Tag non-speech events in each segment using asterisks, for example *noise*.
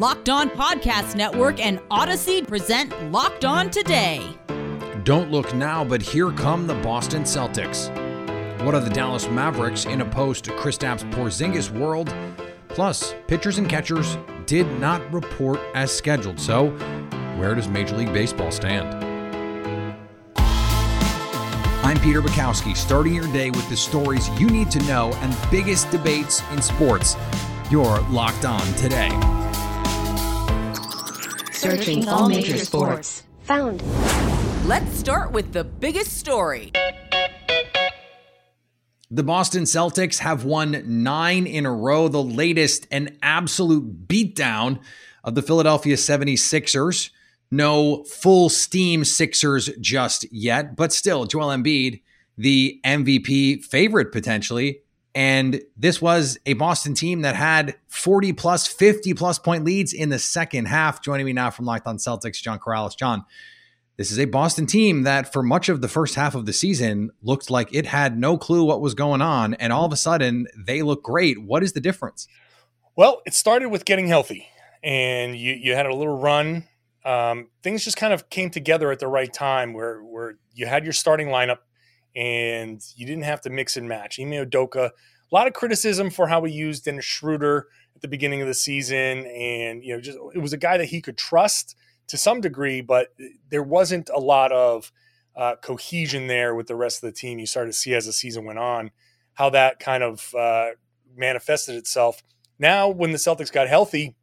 Locked On Podcast Network and Odyssey present Locked On Today. Don't look now, but here come the Boston Celtics. What are the Dallas Mavericks in a post Kristaps Porzingis world? Plus, pitchers and catchers did not report as scheduled. So, where does Major League Baseball stand? I'm Peter Bukowski, starting your day with the stories you need to know and biggest debates in sports. You're locked on today. Searching all major sports. Found. Let's start with the biggest story. The Boston Celtics have won nine in a row, the latest an absolute beatdown of the Philadelphia 76ers. No full steam Sixers just yet, but still, Joel Embiid, the MVP favorite potentially. And this was a Boston team that had 40 plus, 50 plus point leads in the second half. Joining me now from Locked On Celtics, John Karalis. John, this is a Boston team that for much of the first half of the season looked like it had no clue what was going on. And all of a sudden, they look great. What is the difference? Well, it started with getting healthy, and you, you had a little run um, things just kind of came together at the right time where where you had your starting lineup and you didn't have to mix and match. Ime Udoka, a lot of criticism for how he used Dennis Schroeder at the beginning of the season, and you know, just it was a guy that he could trust to some degree, but there wasn't a lot of uh, cohesion there with the rest of the team. You started to see as the season went on how that kind of uh, manifested itself. Now, when the Celtics got healthy,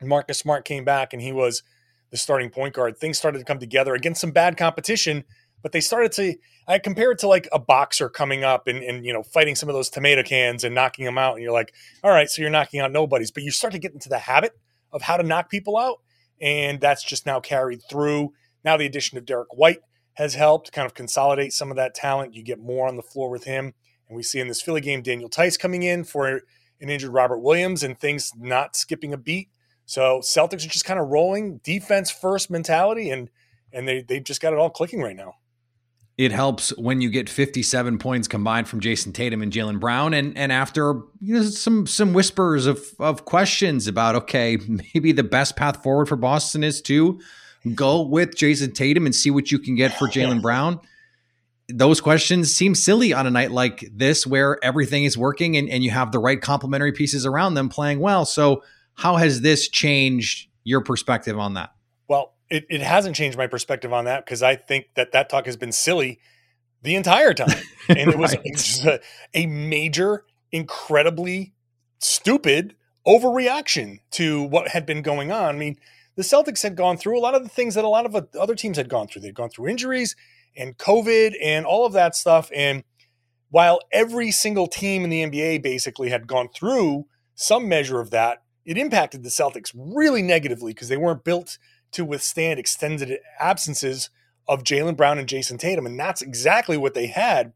Marcus Smart came back and he was the starting point guard. Things started to come together against some bad competition, but they started to. I compare it to like a boxer coming up and, and you know fighting some of those tomato cans and knocking them out, and you're like, all right, so you're knocking out nobodies, but you start to get into the habit of how to knock people out, and that's just now carried through. Now the addition of Derrick White has helped kind of consolidate some of that talent. You get more on the floor with him, and we see in this Philly game Daniel Theis coming in for an injured Robert Williams, and things not skipping a beat so Celtics are just kind of rolling defense first mentality, and and they they've just got it all clicking right now. It helps when you get 57 points combined from Jayson Tatum and Jaylen Brown, and and after you know some some whispers of of questions about okay maybe the best path forward for Boston is to go with Jayson Tatum and see what you can get for Jaylen Brown. Those questions seem silly on a night like this where everything is working and, and you have the right complementary pieces around them playing well. So how has this changed your perspective on that? It, it hasn't changed my perspective on that because I think that that talk has been silly the entire time. *laughs* And it was *laughs* just a, a major, incredibly stupid overreaction to what had been going on. I mean, the Celtics had gone through a lot of the things that a lot of other teams had gone through. They'd gone through injuries and COVID and all of that stuff. And while every single team in the NBA basically had gone through some measure of that, it impacted the Celtics really negatively because they weren't built to withstand extended absences of Jaylen Brown and Jayson Tatum. And that's exactly what they had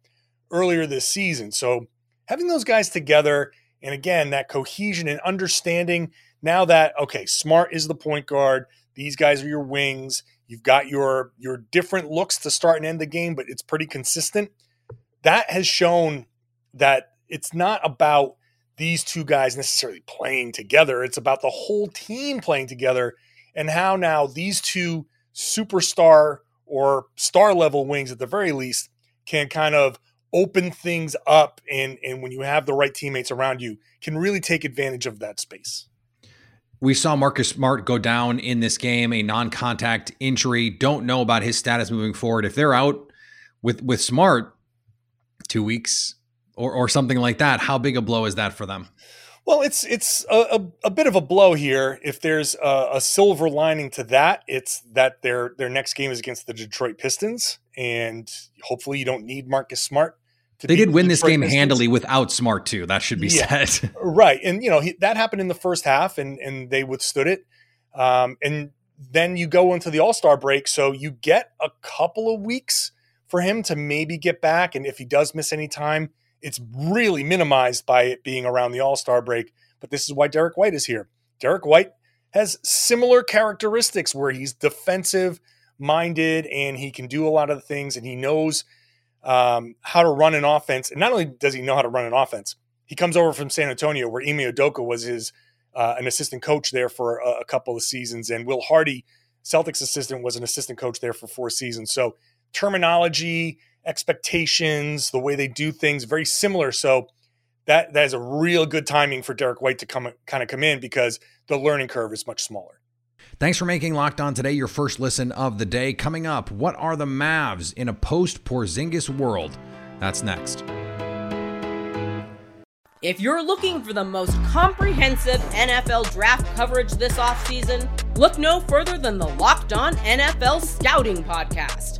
earlier this season. So having those guys together, and again, that cohesion and understanding now that, okay, Smart is the point guard, these guys are your wings, you've got your your different looks to start and end the game, but it's pretty consistent. That has shown that it's not about these two guys necessarily playing together. It's about the whole team playing together and how now these two superstar or star level wings at the very least can kind of open things up and and when you have the right teammates around you can really take advantage of that space. We saw Marcus Smart go down in this game, a non-contact injury. Don't know about his status moving forward. If they're out with with Smart 2 weeks, or, or something like that. How big a blow is that for them? Well, it's it's a, a, a bit of a blow here. If there's a, a, silver lining to that, it's that their their next game is against the Detroit Pistons, and hopefully you don't need Marcus Smart. they did win the this game Pistons. handily without Smart too. That should be yeah. said. *laughs* right, and you know he, that happened in the first half, and and they withstood it. Um, and then you go into the All Star break. So you get a couple of weeks for him to maybe get back. And if he does miss any time, it's really minimized by it being around the All Star break. But this is why Derrick White is here. Derrick White has similar characteristics where he's defensive minded and he can do a lot of things and he knows um, how to run an offense. And not only does he know how to run an offense, he comes over from San Antonio where Ime Udoka was his uh, an assistant coach there for a, a, couple of seasons, and Will Hardy, Celtics assistant, was an assistant coach there for four seasons. So terminology, expectations, the way they do things, very similar. So that that is a real good timing for Derrick White to come kind of come in because the learning curve is much smaller. Thanks for making Locked On today your first listen of the day. Coming up, what are the Mavs in a post Porzingis world? That's next. If you're looking for the most comprehensive NFL draft coverage this offseason, look no further than the Locked On NFL Scouting Podcast.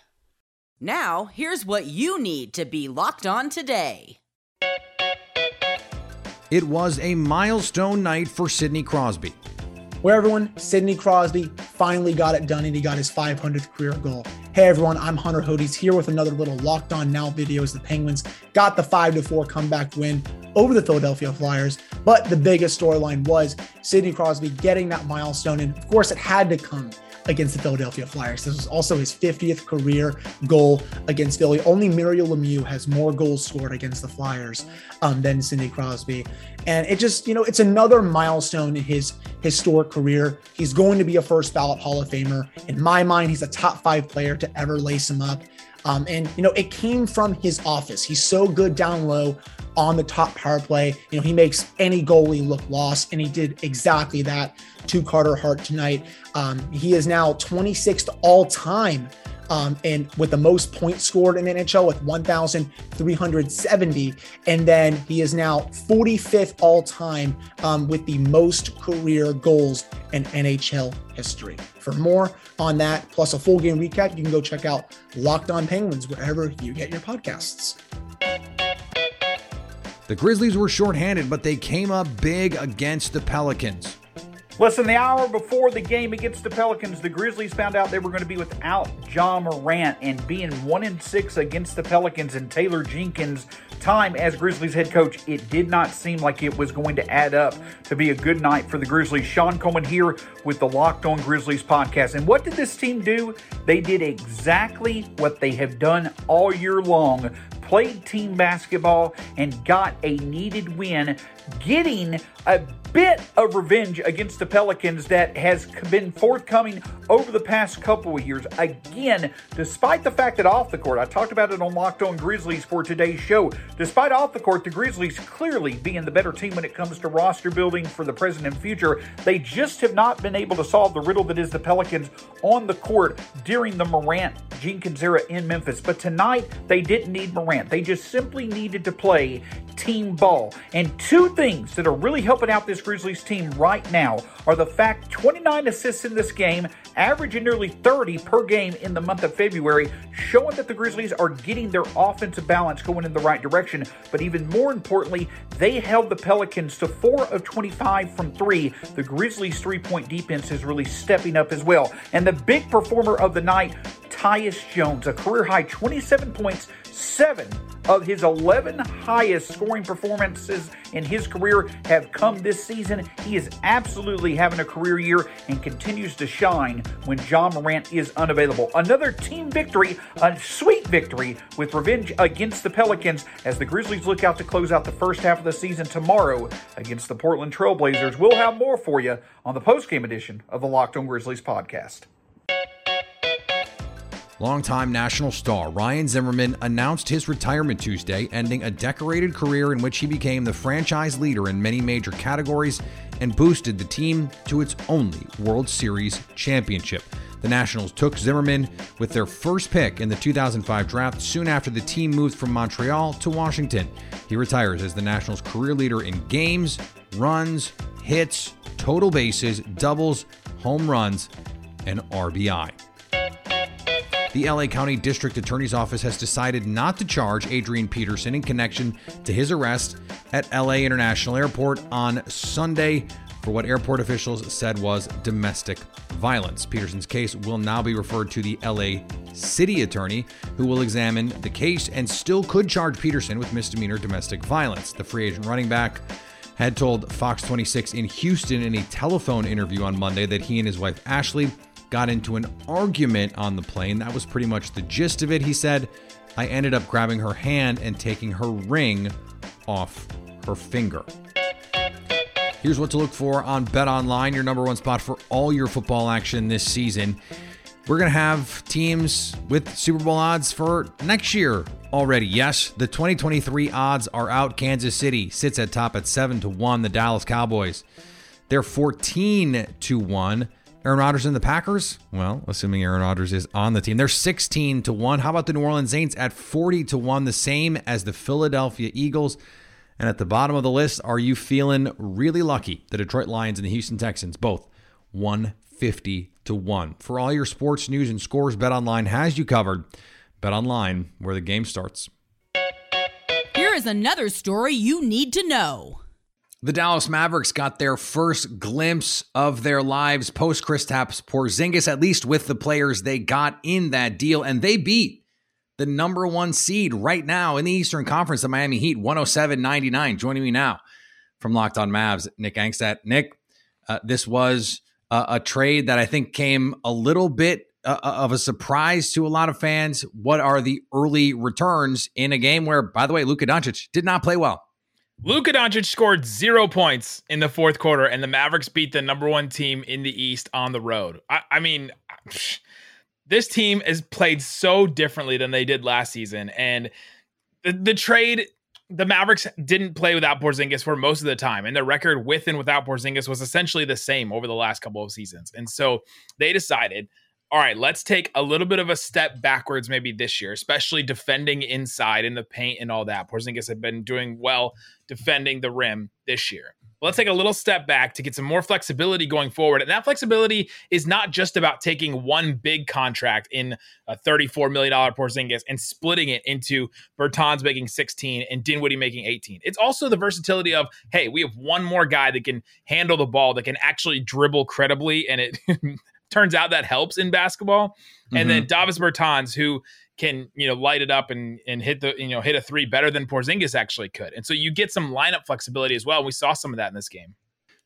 Now, here's what you need to be locked on today. It was a milestone night for Sidney Crosby. Where everyone, Sidney Crosby finally got it done and he got his 500th career goal. Hey everyone, I'm Hunter Hodes here with another little Locked On Now video as the Penguins got the 5 to 4 comeback win over the Philadelphia Flyers. But the biggest storyline was Sidney Crosby getting that milestone. And of course, it had to come against the Philadelphia Flyers. This was also his 50th career goal against Philly. Only Mario Lemieux has more goals scored against the Flyers um, than Sidney Crosby. And it just, you know, it's another milestone in his historic career. He's going to be a first ballot Hall of Famer. In my mind, he's a top five player to ever lace him up. Um, and, you know, it came from his office. He's so good down low on the top power play. You know, he makes any goalie look lost, and he did exactly that to Carter Hart tonight. Um, he is now 26th all time um, and with the most points scored in NHL with 1,370. And then he is now 45th all time um, with the most career goals in NHL history. For more on that, plus a full game recap, you can go check out Locked On Penguins wherever you get your podcasts. The Grizzlies were shorthanded, but they came up big against the Pelicans. Less than the hour before the game against the Pelicans, the Grizzlies found out they were going to be without Ja Morant and being one in six against the Pelicans and Taylor Jenkins' time as Grizzlies head coach. It did not seem like it was going to add up to be a good night for the Grizzlies. Sean Coleman here with the Locked On Grizzlies podcast. And what did this team do? They did exactly what they have done all year long played team basketball and got a needed win, getting a bit of revenge against the Pelicans that has been forthcoming over the past couple of years. Again, despite the fact that off the court, I talked about it on Locked On Grizzlies for today's show. Despite off the court, the Grizzlies clearly being the better team when it comes to roster building for the present and future, they just have not been able to solve the riddle that is the Pelicans on the court during the Morant Jenkins era in Memphis. But tonight, they didn't need Morant. They just simply needed to play team ball. And two things that are really helping out this Grizzlies team right now are the fact 29 assists in this game, averaging nearly 30 per game in the month of February, showing that the Grizzlies are getting their offensive balance going in the right direction. But even more importantly, they held the Pelicans to 4 of 25 from 3. The Grizzlies' three point defense is really stepping up as well. And the big performer of the night, Tyus Jones, a career high 27 points, seven of his 11 highest scoring performances in his career have come this season. He is absolutely having a career year and continues to shine when Ja Morant is unavailable. Another team victory, a sweet victory with revenge against the Pelicans as the Grizzlies look out to close out the first half of the season tomorrow against the Portland Trailblazers. We'll have more for you on the post-game edition of the Locked On Grizzlies podcast. Longtime national star Ryan Zimmerman announced his retirement Tuesday, ending a decorated career in which he became the franchise leader in many major categories and boosted the team to its only World Series championship. The Nationals took Zimmerman with their first pick in the 2005 draft soon after the team moved from Montreal to Washington. He retires as the Nationals' career leader in games, runs, hits, total bases, doubles, home runs, and RBI. The LA County District Attorney's Office has decided not to charge Adrian Peterson in connection to his arrest at LA International Airport on Sunday for what airport officials said was domestic violence. Peterson's case will now be referred to the LA City Attorney, who will examine the case and still could charge Peterson with misdemeanor domestic violence. The free agent running back had told Fox 26 in Houston in a telephone interview on Monday that he and his wife Ashley got into an argument on the plane. That was pretty much the gist of it. He said, I ended up grabbing her hand and taking her ring off her finger. Here's what to look for on Bet Online, your number one spot for all your football action this season. We're going to have teams with Super Bowl odds for next year already. Yes, the 2023 odds are out. Kansas City sits at top at 7 to 1. The Dallas Cowboys, they're 14 to 1. Aaron Rodgers and the Packers? Well, assuming Aaron Rodgers is on the team, they're 16 to 1. How about the New Orleans Saints at 40 to 1, the same as the Philadelphia Eagles? And at the bottom of the list, are you feeling really lucky? The Detroit Lions and the Houston Texans, both 150 to 1. For all your sports news and scores, Bet Online has you covered. Bet Online, where the game starts. Here is another story you need to know. The Dallas Mavericks got their first glimpse of their lives post Kristaps Porzingis, at least with the players they got in that deal, and they beat the number one seed right now in the Eastern Conference, the Miami Heat, 107 99. Joining me now from Locked On Mavs, Nick Angstadt. Nick, uh, this was a, a, trade that I think came a little bit uh, uh, of a surprise to a lot of fans. What are the early returns in a game where, by the way, Luka Doncic did not play well? Luka Doncic scored zero points in the fourth quarter, and the Mavericks beat the number one team in the East on the road. I, I mean, *sighs* this team is played so differently than they did last season. And the, the trade, the Mavericks didn't play without Porzingis for most of the time. And their record with and without Porzingis was essentially the same over the last couple of seasons. And so they decided, all right, let's take a little bit of a step backwards maybe this year, especially defending inside in the paint and all that. Porzingis had been doing well defending the rim this year let's take a little step back to get some more flexibility going forward. And that flexibility is not just about taking one big contract in a $34 million Porzingis and splitting it into Bertans making 16 and Dinwiddie making 18. It's also the versatility of, hey, we have one more guy that can handle the ball, that can actually dribble credibly. And it *laughs* turns out that helps in basketball. Mm-hmm. And then mm-hmm. Davis Bertans, who can you know light it up and and hit the you know hit a three better than Porzingis actually could. And so you get some lineup flexibility as well. We saw some of that in this game.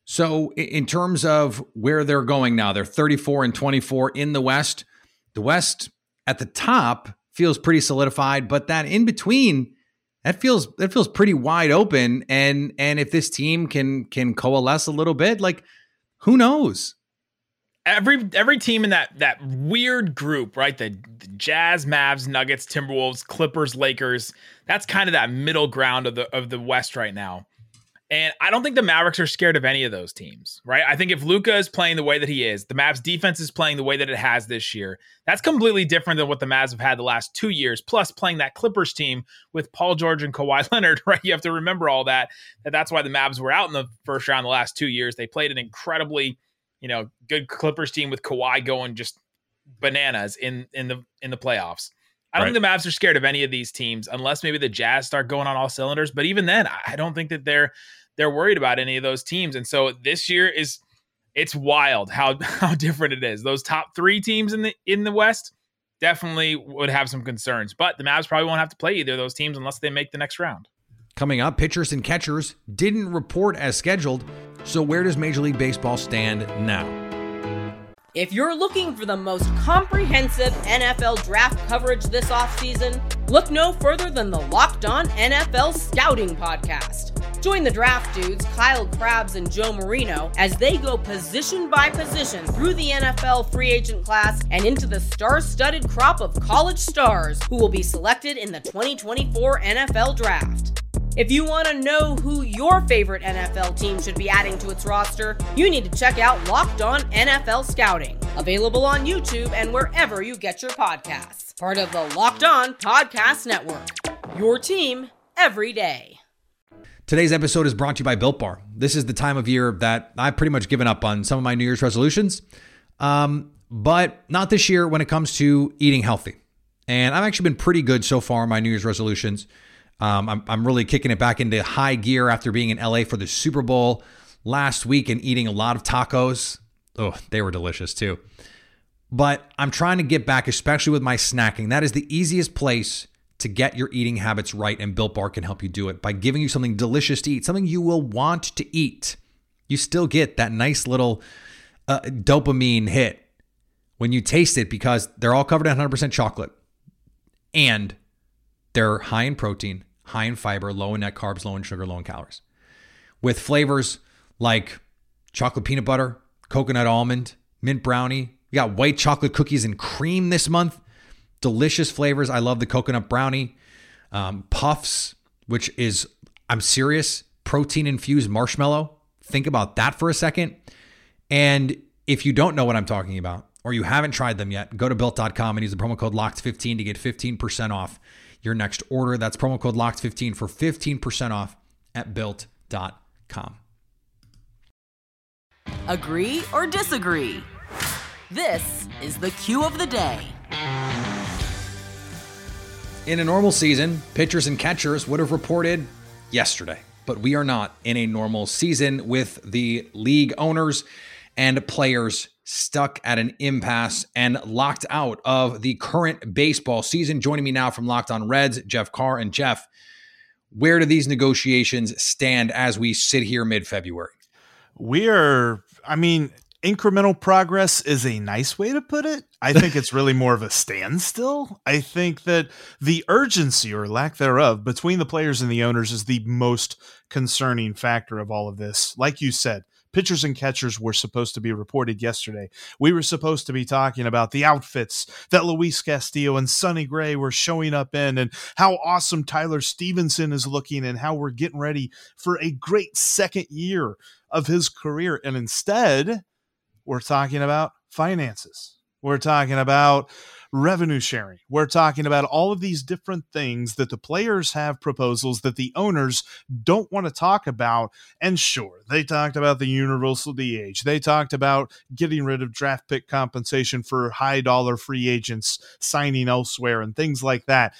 So in terms of where they're going now, they're 34 and 24 in the West. The West at the top feels pretty solidified, but that in between that feels that feels pretty wide open and and if this team can can coalesce a little bit, like who knows? Every every team in that that weird group, right? The, the, Jazz, Mavs, Nuggets, Timberwolves, Clippers, Lakers. That's kind of that middle ground of the of the West right now. And I don't think the Mavericks are scared of any of those teams, right? I think if Luka is playing the way that he is, the Mavs defense is playing the way that it has this year. That's completely different than what the Mavs have had the last two years. Plus, playing that Clippers team with Paul George and Kawhi *laughs* Leonard, right? You have to remember all that. That that's why the Mavs were out in the first round the last two years. They played an incredibly you know, good Clippers team with Kawhi going just bananas in in the in the playoffs. I don't right. think the Mavs are scared of any of these teams unless maybe the Jazz start going on all cylinders. But even then, I don't think that they're they're worried about any of those teams. And so this year is it's wild how *laughs* how different it is. Those top three teams in the in the West definitely would have some concerns. But the Mavs probably won't have to play either of those teams unless they make the next round. Coming up, pitchers and catchers didn't report as scheduled. So, where does Major League Baseball stand now? If you're looking for the most comprehensive NFL draft coverage this offseason, look no further than the Locked On NFL Scouting Podcast. Join the draft dudes, Kyle Crabbs and Joe Marino, as they go position by position through the NFL free agent class and into the star studded crop of college stars who will be selected in the 2024 NFL Draft. If you want to know who your favorite NFL team should be adding to its roster, you need to check out Locked On NFL Scouting, Available on YouTube and wherever you get your podcasts. Part of the Locked On Podcast Network. Your team every day. Today's episode is brought to you by Built Bar. This is the time of year that I've pretty much given up on some of my New Year's resolutions, um, but not this year when it comes to eating healthy. And I've actually been pretty good so far on my New Year's resolutions. Um, I'm, I'm really kicking it back into high gear after being in LA for the Super Bowl last week and eating a lot of tacos. Oh, they were delicious too. But I'm trying to get back, especially with my snacking. That is the easiest place to get your eating habits right, and Built Bar can help you do it by giving you something delicious to eat, something you will want to eat. You still get that nice little uh, dopamine hit when you taste it because they're all covered in 100% chocolate and they're high in protein, high in fiber, low in net carbs, low in sugar, low in calories. With flavors like chocolate peanut butter, coconut almond, mint brownie. We got white chocolate cookies and cream this month. Delicious flavors. I love the coconut brownie. Um, puffs, which is, I'm serious, protein infused marshmallow. Think about that for a second. And if you don't know what I'm talking about, or you haven't tried them yet, go to built.com and use the promo code LOCKED15 to get 15% off your next order. That's promo code LOCKED15 for 15% off at built.com. Agree or disagree? This is the cue of the day. In a normal season, pitchers and catchers would have reported yesterday, but we are not in a normal season with the league owners and players stuck at an impasse and locked out of the current baseball season. Joining me now from Locked On Reds, Jeff Carr. And Jeff, where do these negotiations stand as we sit here mid February? We are, I mean, incremental progress is a nice way to put it. I think it's really more of a standstill. I think that the urgency or lack thereof between the players and the owners is the most concerning factor of all of this. Like you said, pitchers and catchers were supposed to be reported yesterday. We were supposed to be talking about the outfits that Luis Castillo and Sonny Gray were showing up in and how awesome Tyler Stephenson is looking and how we're getting ready for a great second year of his career. And instead, we're talking about finances. We're talking about revenue sharing. We're talking about all of these different things that the players have proposals that the owners don't want to talk about. And sure, they talked about the universal DH. They talked about getting rid of draft pick compensation for high dollar free agents signing elsewhere and things like that.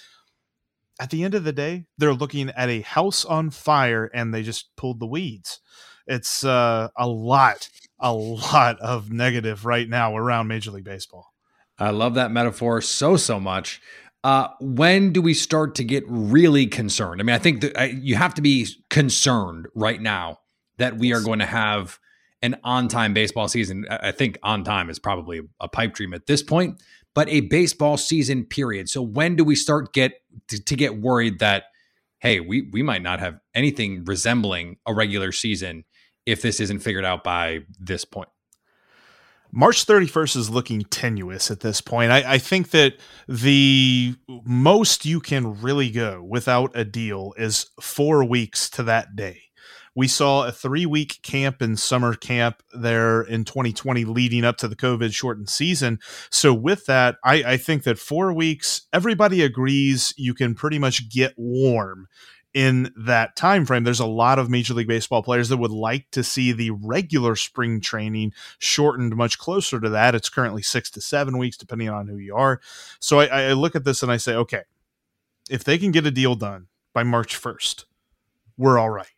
At the end of the day, they're looking at a house on fire and they just pulled the weeds. It's uh, a lot, a lot of negative right now around Major League Baseball. I love that metaphor so, so much. Uh, when do we start to get really concerned? I mean, I think that uh, you have to be concerned right now that we are going to have an on time baseball season. I think on time is probably a pipe dream at this point, but a baseball season period. So when do we start get to, to get worried that hey, we we might not have anything resembling a regular season if this isn't figured out by this point? March 31st is looking tenuous at this point. I, I, think that the most you can really go without a deal is four weeks to that day. We saw a three week camp and summer camp there in 2020 leading up to the COVID shortened season. So, with that, I, I think that four weeks, everybody agrees you can pretty much get warm in that time frame there's a lot of major league baseball players that would like to see the regular spring training shortened much closer to that. It's currently six to seven weeks depending on who you are. So I, I look at this and i say okay if they can get a deal done by march 1st we're all right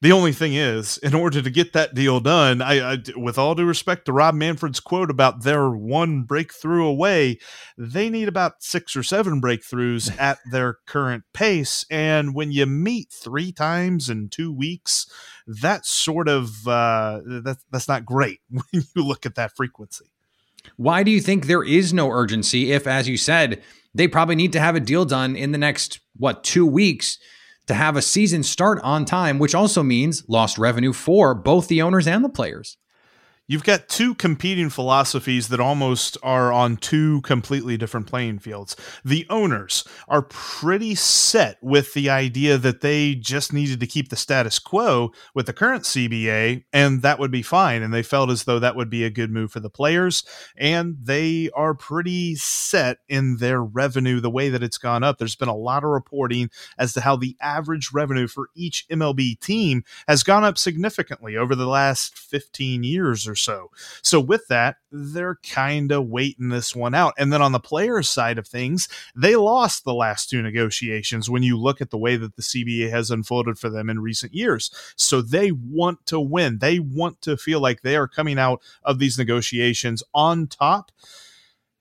the only thing is, in order to get that deal done, I, I, with all due respect to Rob Manfred's quote about their one breakthrough away, they need about six or seven breakthroughs *laughs* at their current pace. And when you meet three times in two weeks, that's sort of uh, that, that's not great *laughs* when you look at that frequency. Why do you think there is no urgency? If, as you said, they probably need to have a deal done in the next what two weeks? To have a season start on time, which also means lost revenue for both the owners and the players. You've got two competing philosophies that almost are on two completely different playing fields. The owners are pretty set with the idea that they just needed to keep the status quo with the current CBA, and that would be fine. And they felt as though that would be a good move for the players. And they are pretty set in their revenue, the way that it's gone up. There's been a lot of reporting as to how the average revenue for each MLB team has gone up significantly over the last 15 years or so. So with that, they're kind of waiting this one out. And then on the players' side of things, they lost the last two negotiations when you look at the way that the CBA has unfolded for them in recent years. So they want to win. They want to feel like they are coming out of these negotiations on top.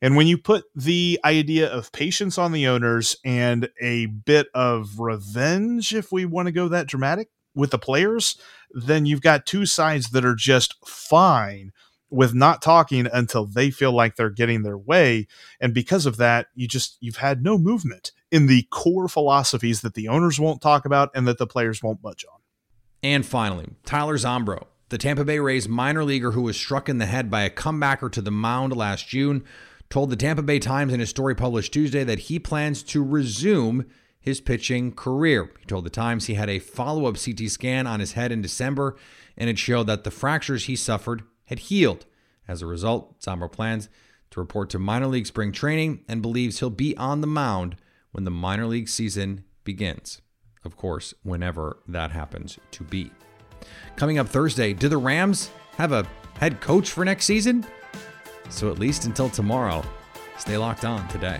And when you put the idea of patience on the owners and a bit of revenge, if we want to go that dramatic, with the players, then you've got two sides that are just fine with not talking until they feel like they're getting their way. And because of that you just you've had no movement in the core philosophies that the owners won't talk about and that the players won't budge on. And finally tyler zombro the tampa bay rays minor leaguer who was struck in the head by a comebacker to the mound last june told the tampa bay times in a story published tuesday that he plans to resume his pitching career he told the times he had a follow-up ct scan on his head in december and it showed that the fractures he suffered had healed. As a result, Zombro plans to report to minor league spring training and believes he'll be on the mound when the minor league season begins. Of course, whenever that happens to be. Coming up Thursday, do the Rams have a head coach for next season? So at least until tomorrow, stay locked on today.